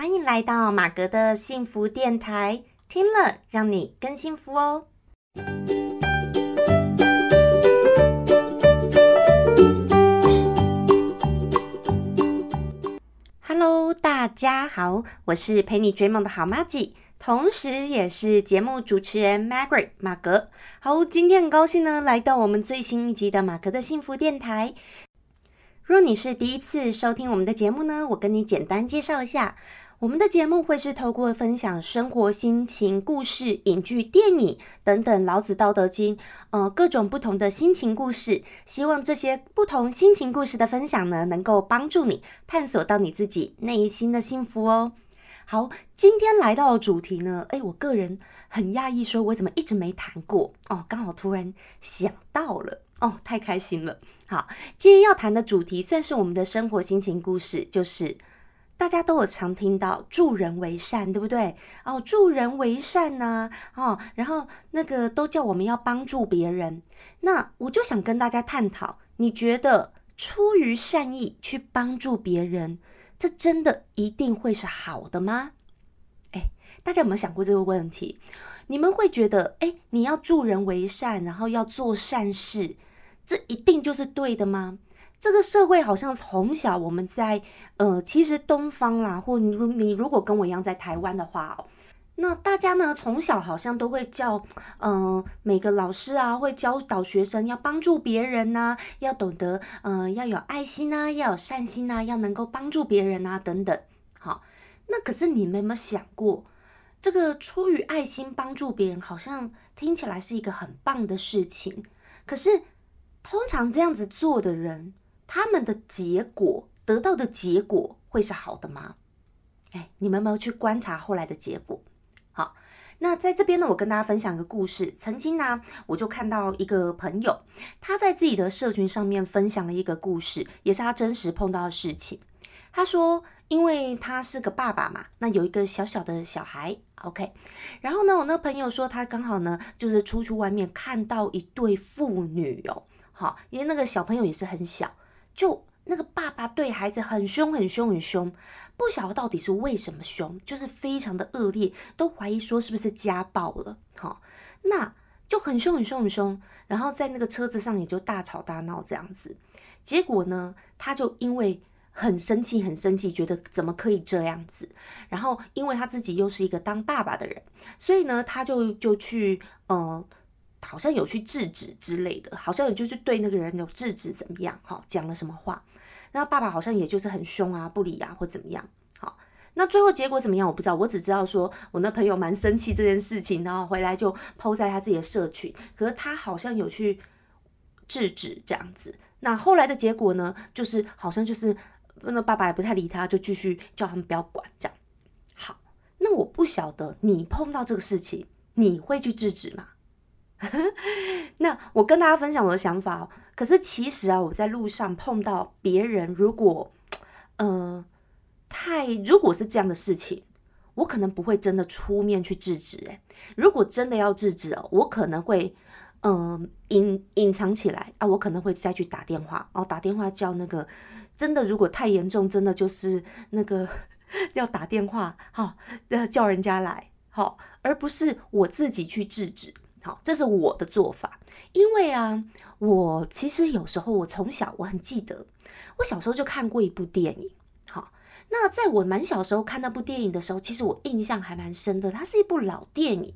欢迎来到马格的幸福电台，听了让你更幸福哦。Hello，大家好，我是陪你追梦的好妈吉，同时也是节目主持人 Margaret 马格。好，今天很高兴呢，来到我们最新一集的马格的幸福电台。若你是第一次收听我们的节目呢，我跟你简单介绍一下，我们的节目会是透过分享生活心情、故事、影剧、电影等等《老子道德经》呃各种不同的心情故事，希望这些不同心情故事的分享呢，能够帮助你探索到你自己内心的幸福哦。好，今天来到的主题呢，哎，我个人很讶异，说我怎么一直没谈过哦，刚好突然想到了。哦，太开心了！好，今天要谈的主题算是我们的生活心情故事，就是大家都有常听到助人为善，对不对？哦，助人为善呐，哦，然后那个都叫我们要帮助别人。那我就想跟大家探讨，你觉得出于善意去帮助别人，这真的一定会是好的吗？哎，大家有没有想过这个问题？你们会觉得，哎，你要助人为善，然后要做善事？这一定就是对的吗？这个社会好像从小我们在呃，其实东方啦，或你你如果跟我一样在台湾的话哦，那大家呢从小好像都会叫，嗯，每个老师啊会教导学生要帮助别人呐，要懂得嗯要有爱心呐，要有善心呐，要能够帮助别人啊等等。好，那可是你们有没有想过，这个出于爱心帮助别人，好像听起来是一个很棒的事情，可是。通常这样子做的人，他们的结果得到的结果会是好的吗？哎，你们没有去观察后来的结果？好，那在这边呢，我跟大家分享个故事。曾经呢，我就看到一个朋友，他在自己的社群上面分享了一个故事，也是他真实碰到的事情。他说，因为他是个爸爸嘛，那有一个小小的小孩，OK。然后呢，我那朋友说，他刚好呢，就是出去外面看到一对父女哦。好，因为那个小朋友也是很小，就那个爸爸对孩子很凶，很凶，很凶，不晓得到底是为什么凶，就是非常的恶劣，都怀疑说是不是家暴了。好，那就很凶，很凶，很凶，然后在那个车子上也就大吵大闹这样子。结果呢，他就因为很生气，很生气，觉得怎么可以这样子？然后因为他自己又是一个当爸爸的人，所以呢，他就就去呃。好像有去制止之类的，好像也就是对那个人有制止怎么样？哈，讲了什么话？那爸爸好像也就是很凶啊，不理啊，或怎么样？好，那最后结果怎么样？我不知道，我只知道说我那朋友蛮生气这件事情，然后回来就抛在他自己的社群，可是他好像有去制止这样子。那后来的结果呢？就是好像就是那爸爸也不太理他，就继续叫他们不要管这样。好，那我不晓得你碰到这个事情，你会去制止吗？那我跟大家分享我的想法哦，可是其实啊，我在路上碰到别人，如果呃太如果是这样的事情，我可能不会真的出面去制止。诶，如果真的要制止哦，我可能会嗯隐隐藏起来啊，我可能会再去打电话哦，打电话叫那个真的如果太严重，真的就是那个 要打电话好，要叫人家来好，而不是我自己去制止。好，这是我的做法，因为啊，我其实有时候我从小我很记得，我小时候就看过一部电影。好，那在我蛮小时候看那部电影的时候，其实我印象还蛮深的。它是一部老电影，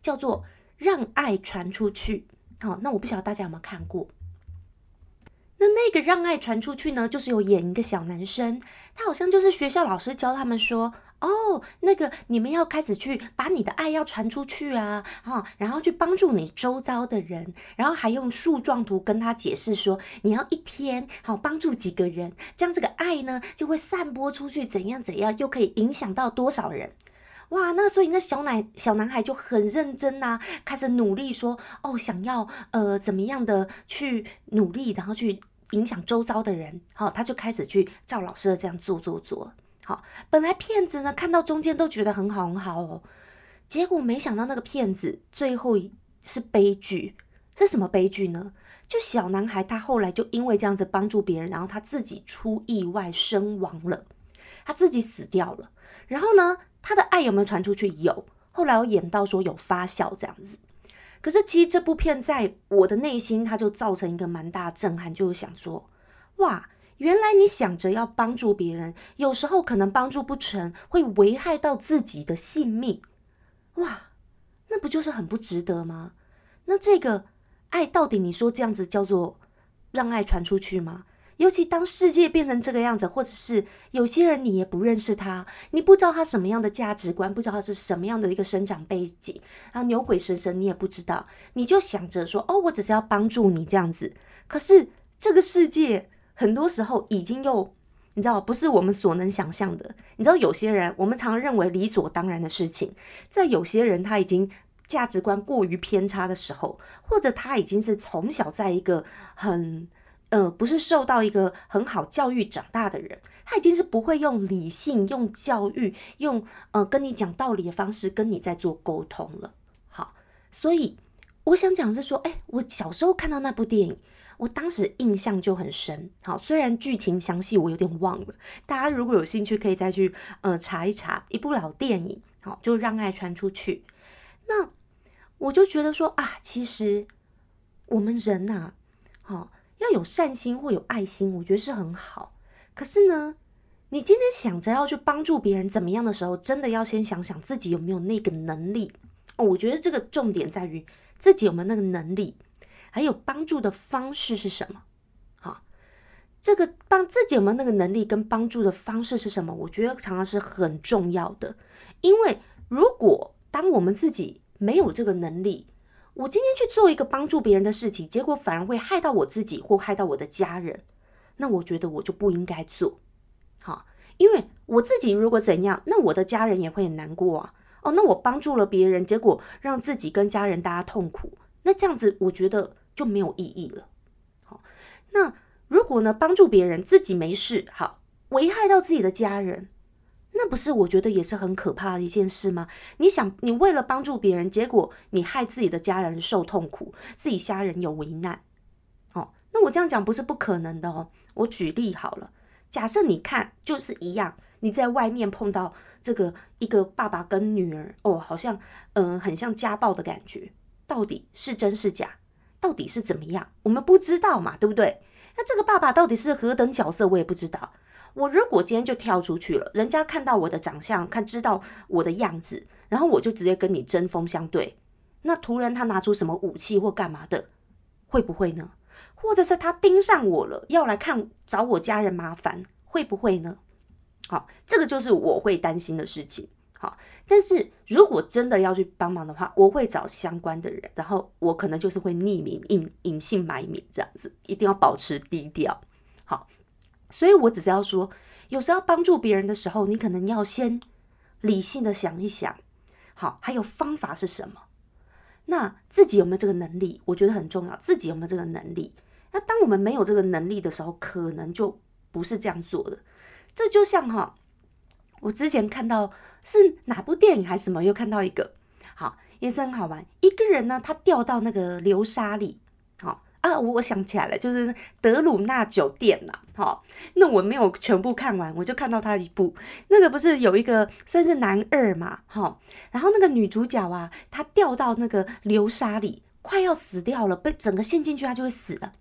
叫做《让爱传出去》。好，那我不晓得大家有没有看过。那那个让爱传出去呢，就是有演一个小男生，他好像就是学校老师教他们说。哦，那个你们要开始去把你的爱要传出去啊，哈，然后去帮助你周遭的人，然后还用树状图跟他解释说，你要一天好帮助几个人，这样这个爱呢就会散播出去，怎样怎样，又可以影响到多少人？哇，那所以那小奶小男孩就很认真呐，开始努力说，哦，想要呃怎么样的去努力，然后去影响周遭的人，好，他就开始去照老师的这样做做做。好，本来骗子呢看到中间都觉得很好很好哦，结果没想到那个骗子最后是悲剧，是什么悲剧呢？就小男孩他后来就因为这样子帮助别人，然后他自己出意外身亡了，他自己死掉了。然后呢，他的爱有没有传出去？有。后来我演到说有发酵这样子。可是其实这部片在我的内心，它就造成一个蛮大震撼，就是想说，哇，原来你想着要帮助别人，有时候可能帮助不成，会危害到自己的性命。哇，那不就是很不值得吗？那这个爱到底你说这样子叫做让爱传出去吗？尤其当世界变成这个样子，或者是有些人你也不认识他，你不知道他什么样的价值观，不知道他是什么样的一个生长背景，然后牛鬼蛇神你也不知道，你就想着说哦，我只是要帮助你这样子。可是这个世界很多时候已经又你知道不是我们所能想象的。你知道有些人我们常认为理所当然的事情，在有些人他已经价值观过于偏差的时候，或者他已经是从小在一个很。呃，不是受到一个很好教育长大的人，他已经是不会用理性、用教育、用呃跟你讲道理的方式跟你在做沟通了。好，所以我想讲是说，哎，我小时候看到那部电影，我当时印象就很深。好，虽然剧情详细我有点忘了，大家如果有兴趣可以再去呃查一查一部老电影。好，就让爱传出去。那我就觉得说啊，其实我们人呐，好。要有善心或有爱心，我觉得是很好。可是呢，你今天想着要去帮助别人怎么样的时候，真的要先想想自己有没有那个能力哦。我觉得这个重点在于自己有没有那个能力，还有帮助的方式是什么。好，这个帮自己有没有那个能力跟帮助的方式是什么？我觉得常常是很重要的。因为如果当我们自己没有这个能力，我今天去做一个帮助别人的事情，结果反而会害到我自己或害到我的家人，那我觉得我就不应该做。好，因为我自己如果怎样，那我的家人也会很难过啊。哦，那我帮助了别人，结果让自己跟家人大家痛苦，那这样子我觉得就没有意义了。好，那如果呢帮助别人，自己没事，好，危害到自己的家人。那不是我觉得也是很可怕的一件事吗？你想，你为了帮助别人，结果你害自己的家人受痛苦，自己家人有危难。哦，那我这样讲不是不可能的哦。我举例好了，假设你看就是一样，你在外面碰到这个一个爸爸跟女儿，哦，好像嗯很像家暴的感觉，到底是真是假？到底是怎么样？我们不知道嘛，对不对？那这个爸爸到底是何等角色，我也不知道。我如果今天就跳出去了，人家看到我的长相，看知道我的样子，然后我就直接跟你针锋相对，那突然他拿出什么武器或干嘛的，会不会呢？或者是他盯上我了，要来看找我家人麻烦，会不会呢？好，这个就是我会担心的事情。好，但是如果真的要去帮忙的话，我会找相关的人，然后我可能就是会匿名、隐隐姓埋名这样子，一定要保持低调。好。所以，我只是要说，有时候帮助别人的时候，你可能要先理性的想一想，好，还有方法是什么？那自己有没有这个能力？我觉得很重要。自己有没有这个能力？那当我们没有这个能力的时候，可能就不是这样做的。这就像哈，我之前看到是哪部电影还是什么，又看到一个，好，也是很好玩。一个人呢，他掉到那个流沙里，好。啊，我想起来了，就是德鲁纳酒店呐，好，那我没有全部看完，我就看到他一部，那个不是有一个算是男二嘛，哈，然后那个女主角啊，她掉到那个流沙里，快要死掉了，被整个陷进去，她就会死了。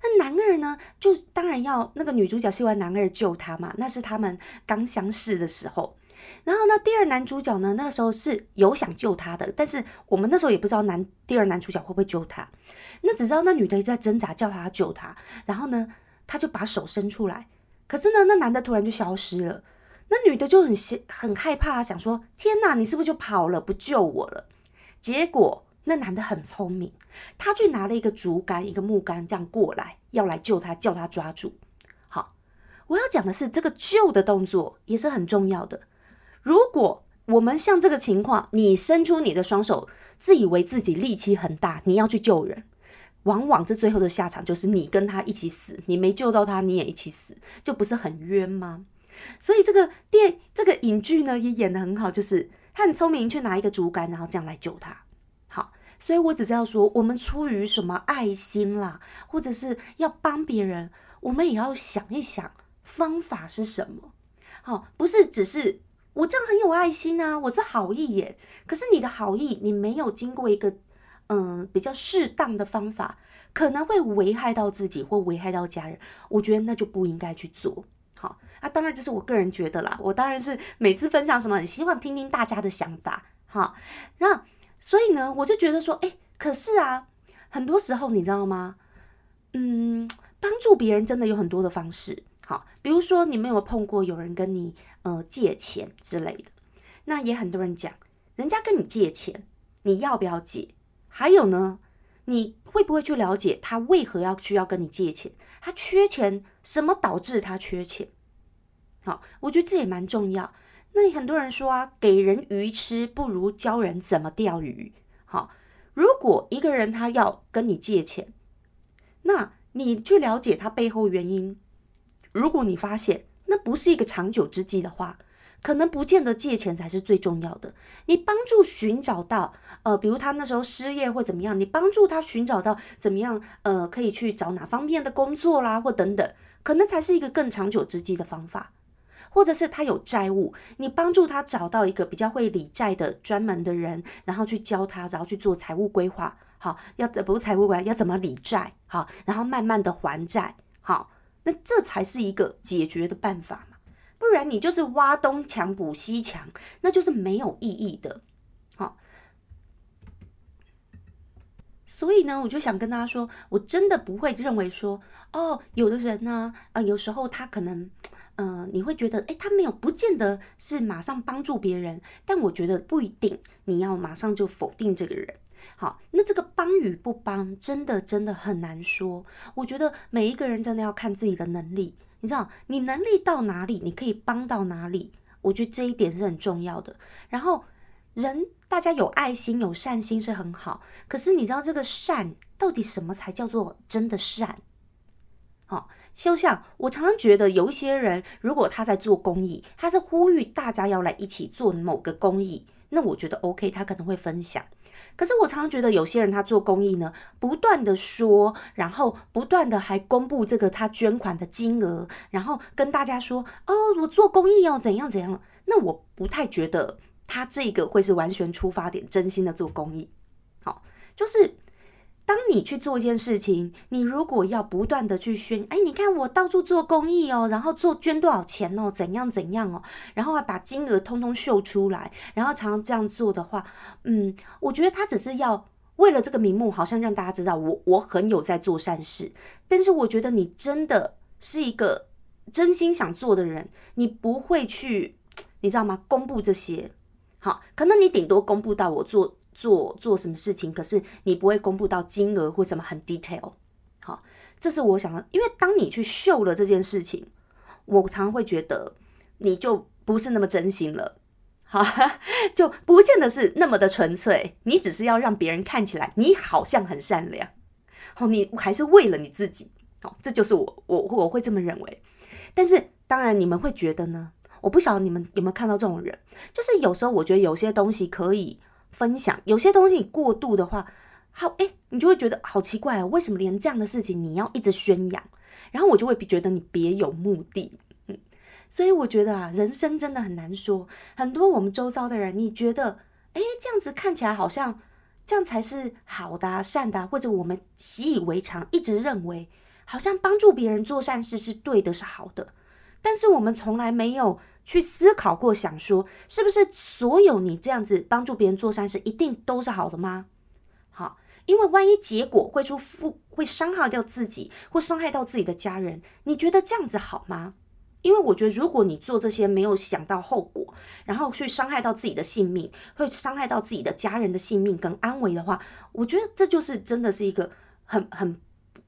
那男二呢，就当然要那个女主角希望男二救她嘛，那是他们刚相识的时候。然后呢，第二男主角呢，那时候是有想救他的，但是我们那时候也不知道男第二男主角会不会救他，那只知道那女的一直在挣扎，叫他救他，然后呢，他就把手伸出来，可是呢，那男的突然就消失了，那女的就很很害怕，想说天哪，你是不是就跑了，不救我了？结果那男的很聪明，他去拿了一个竹竿，一个木竿，这样过来要来救他，叫他抓住。好，我要讲的是这个救的动作也是很重要的。如果我们像这个情况，你伸出你的双手，自以为自己力气很大，你要去救人，往往这最后的下场就是你跟他一起死，你没救到他，你也一起死，就不是很冤吗？所以这个电这个影剧呢也演得很好，就是他很聪明，去拿一个竹竿，然后这样来救他。好，所以我只是要说，我们出于什么爱心啦，或者是要帮别人，我们也要想一想方法是什么。好，不是只是。我这样很有爱心啊，我是好意耶。可是你的好意，你没有经过一个嗯比较适当的方法，可能会危害到自己或危害到家人。我觉得那就不应该去做。好，那当然这是我个人觉得啦。我当然是每次分享什么，很希望听听大家的想法。好，那所以呢，我就觉得说，哎，可是啊，很多时候你知道吗？嗯，帮助别人真的有很多的方式。好，比如说你们有碰过有人跟你呃借钱之类的，那也很多人讲，人家跟你借钱，你要不要借？还有呢，你会不会去了解他为何要需要跟你借钱？他缺钱，什么导致他缺钱？好，我觉得这也蛮重要。那很多人说啊，给人鱼吃不如教人怎么钓鱼。好，如果一个人他要跟你借钱，那你去了解他背后原因。如果你发现那不是一个长久之计的话，可能不见得借钱才是最重要的。你帮助寻找到，呃，比如他那时候失业或怎么样，你帮助他寻找到怎么样，呃，可以去找哪方面的工作啦，或等等，可能才是一个更长久之计的方法。或者是他有债务，你帮助他找到一个比较会理债的专门的人，然后去教他，然后去做财务规划，好，要不财务规划，要怎么理债，好，然后慢慢的还债，好。那这才是一个解决的办法嘛，不然你就是挖东墙补西墙，那就是没有意义的。好，所以呢，我就想跟大家说，我真的不会认为说，哦，有的人呢，啊，有时候他可能，嗯，你会觉得，哎，他没有，不见得是马上帮助别人，但我觉得不一定，你要马上就否定这个人。好，那这个帮与不帮，真的真的很难说。我觉得每一个人真的要看自己的能力，你知道，你能力到哪里，你可以帮到哪里。我觉得这一点是很重要的。然后，人大家有爱心、有善心是很好，可是你知道这个善到底什么才叫做真的善？好，就像我常常觉得有一些人，如果他在做公益，他是呼吁大家要来一起做某个公益，那我觉得 OK，他可能会分享。可是我常常觉得有些人他做公益呢，不断的说，然后不断的还公布这个他捐款的金额，然后跟大家说哦，我做公益哦，怎样怎样。那我不太觉得他这个会是完全出发点，真心的做公益。好，就是。当你去做一件事情，你如果要不断的去宣，哎，你看我到处做公益哦，然后做捐多少钱哦，怎样怎样哦，然后还把金额通通秀出来，然后常常这样做的话，嗯，我觉得他只是要为了这个名目，好像让大家知道我我很有在做善事，但是我觉得你真的是一个真心想做的人，你不会去，你知道吗？公布这些，好，可能你顶多公布到我做。做做什么事情，可是你不会公布到金额或什么很 detail，好，这是我想的，因为当你去秀了这件事情，我常常会觉得你就不是那么真心了，好，就不见得是那么的纯粹，你只是要让别人看起来你好像很善良，哦，你还是为了你自己，哦，这就是我我我会这么认为，但是当然你们会觉得呢，我不晓得你们有没有看到这种人，就是有时候我觉得有些东西可以。分享有些东西你过度的话，好哎，你就会觉得好奇怪啊，为什么连这样的事情你要一直宣扬？然后我就会觉得你别有目的，嗯，所以我觉得啊，人生真的很难说。很多我们周遭的人，你觉得哎，这样子看起来好像这样才是好的、善的，或者我们习以为常，一直认为好像帮助别人做善事是对的、是好的，但是我们从来没有。去思考过，想说是不是所有你这样子帮助别人做善事，一定都是好的吗？好，因为万一结果会出负，会伤害掉自己，或伤害到自己的家人，你觉得这样子好吗？因为我觉得，如果你做这些没有想到后果，然后去伤害到自己的性命，会伤害到自己的家人的性命跟安危的话，我觉得这就是真的是一个很很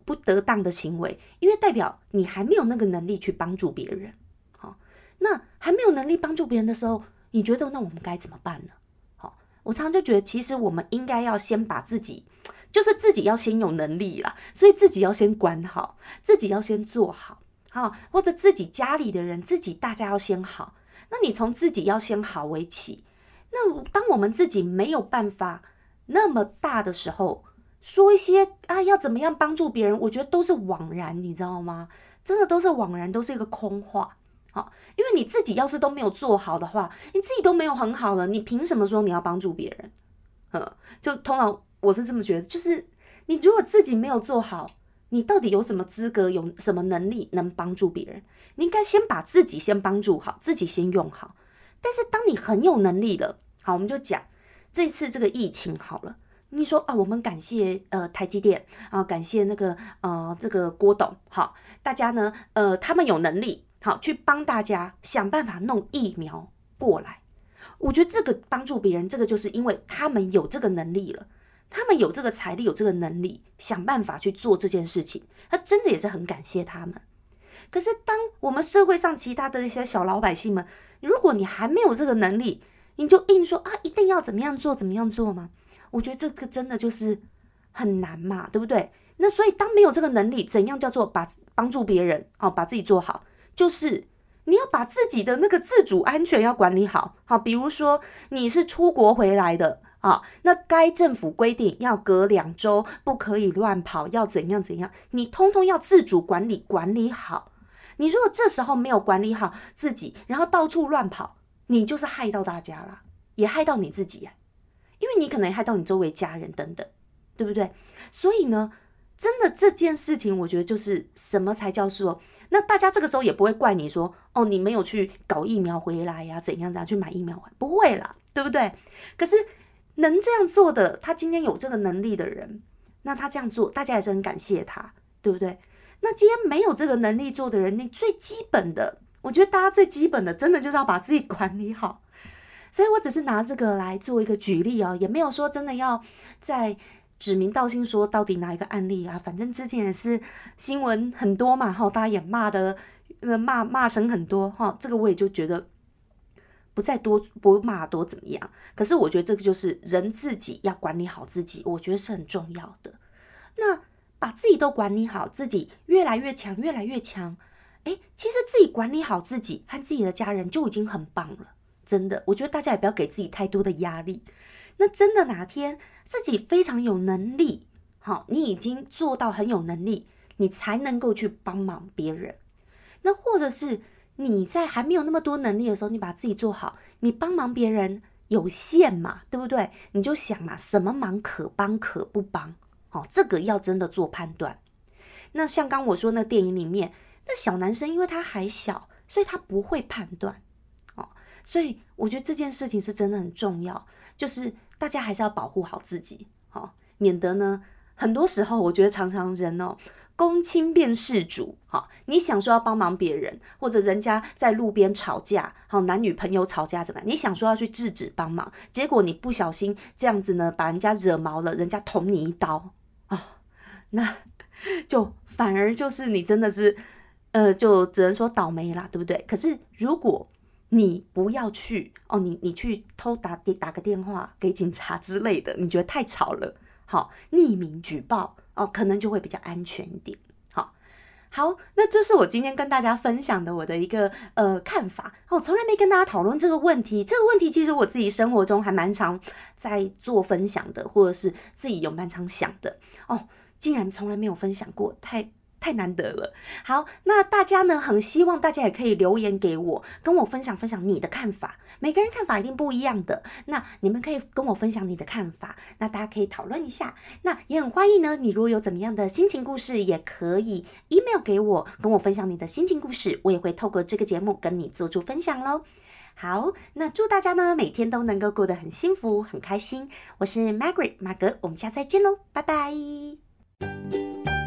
不得当的行为，因为代表你还没有那个能力去帮助别人。那还没有能力帮助别人的时候，你觉得那我们该怎么办呢？好，我常常就觉得，其实我们应该要先把自己，就是自己要先有能力啦，所以自己要先管好，自己要先做好，好，或者自己家里的人，自己大家要先好。那你从自己要先好为起，那当我们自己没有办法那么大的时候，说一些啊要怎么样帮助别人，我觉得都是枉然，你知道吗？真的都是枉然，都是一个空话。好，因为你自己要是都没有做好的话，你自己都没有很好了，你凭什么说你要帮助别人？嗯，就通常我是这么觉得，就是你如果自己没有做好，你到底有什么资格，有什么能力能帮助别人？你应该先把自己先帮助好，自己先用好。但是当你很有能力了，好，我们就讲这次这个疫情好了。你说啊，我们感谢呃台积电啊，感谢那个呃这个郭董，好，大家呢呃他们有能力好去帮大家想办法弄疫苗过来。我觉得这个帮助别人，这个就是因为他们有这个能力了，他们有这个财力，有这个能力想办法去做这件事情，他真的也是很感谢他们。可是当我们社会上其他的一些小老百姓们，如果你还没有这个能力，你就硬说啊一定要怎么样做怎么样做吗？我觉得这个真的就是很难嘛，对不对？那所以当没有这个能力，怎样叫做把帮助别人哦，把自己做好，就是你要把自己的那个自主安全要管理好。好，比如说你是出国回来的啊，那该政府规定要隔两周不可以乱跑，要怎样怎样，你通通要自主管理管理好。你如果这时候没有管理好自己，然后到处乱跑，你就是害到大家了，也害到你自己呀。因为你可能害到你周围家人等等，对不对？所以呢，真的这件事情，我觉得就是什么才叫说，那大家这个时候也不会怪你说，哦，你没有去搞疫苗回来呀，怎样怎样去买疫苗，不会啦，对不对？可是能这样做的，他今天有这个能力的人，那他这样做，大家也是很感谢他，对不对？那今天没有这个能力做的人，你最基本的，我觉得大家最基本的，真的就是要把自己管理好。所以我只是拿这个来做一个举例哦，也没有说真的要在指名道姓说到底哪一个案例啊。反正之前也是新闻很多嘛，哈，大家也骂的，呃，骂骂声很多哈。这个我也就觉得不再多不骂多怎么样。可是我觉得这个就是人自己要管理好自己，我觉得是很重要的。那把自己都管理好，自己越来越强，越来越强。哎，其实自己管理好自己和自己的家人就已经很棒了。真的，我觉得大家也不要给自己太多的压力。那真的哪天自己非常有能力，好，你已经做到很有能力，你才能够去帮忙别人。那或者是你在还没有那么多能力的时候，你把自己做好，你帮忙别人有限嘛，对不对？你就想嘛，什么忙可帮可不帮，好，这个要真的做判断。那像刚我说那电影里面，那小男生因为他还小，所以他不会判断。哦所以我觉得这件事情是真的很重要，就是大家还是要保护好自己，好，免得呢，很多时候我觉得常常人哦，公亲变事主，好，你想说要帮忙别人，或者人家在路边吵架，好，男女朋友吵架怎么样？你想说要去制止帮忙，结果你不小心这样子呢，把人家惹毛了，人家捅你一刀啊，那 就反而就是你真的是，呃，就只能说倒霉啦，对不对？可是如果你不要去哦，你你去偷打打个电话给警察之类的，你觉得太吵了，好，匿名举报哦，可能就会比较安全一点。好，好，那这是我今天跟大家分享的我的一个呃看法哦，从来没跟大家讨论这个问题，这个问题其实我自己生活中还蛮常在做分享的，或者是自己有蛮常想的哦，竟然从来没有分享过，太。太难得了。好，那大家呢？很希望大家也可以留言给我，跟我分享分享你的看法。每个人看法一定不一样的，那你们可以跟我分享你的看法。那大家可以讨论一下。那也很欢迎呢，你如果有怎么样的心情故事，也可以 email 给我，跟我分享你的心情故事，我也会透过这个节目跟你做出分享喽。好，那祝大家呢每天都能够过得很幸福、很开心。我是 Margaret 马格，我们下次再见喽，拜拜。